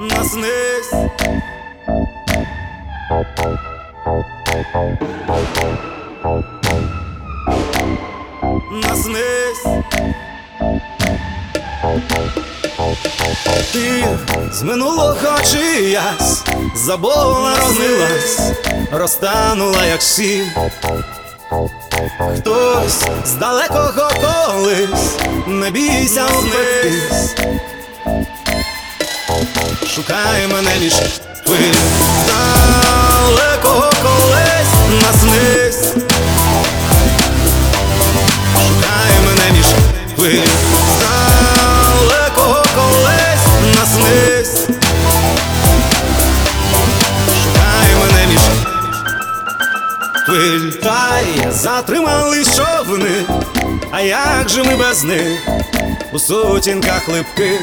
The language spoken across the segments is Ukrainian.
Наснись Наснись Ти з минулого чиясь забула, рознилась, розтанула, як всі. Хтось з далекого колись не бійся вниз, Шукай мене між хвиль далекого колись наснись Шукай мене між хвиль хвиль затримали човни, а як же ми без них? У сутінках липких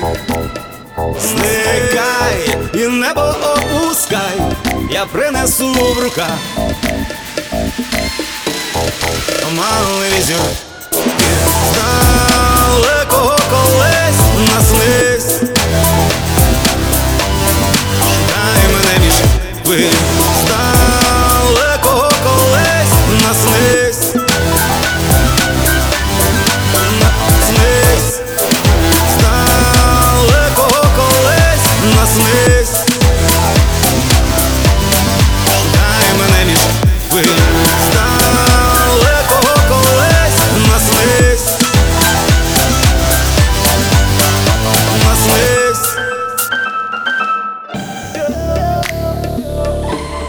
Зникай і небо опускай, я принесу в руках. Малий візір далекого колись наснись Шукай мене між хвиль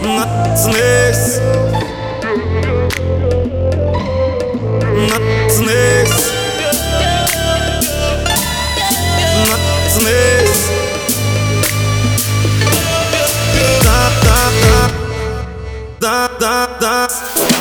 Natsnächst. Natsnächst. Natsnächst. Da, da, da. Da, da, da.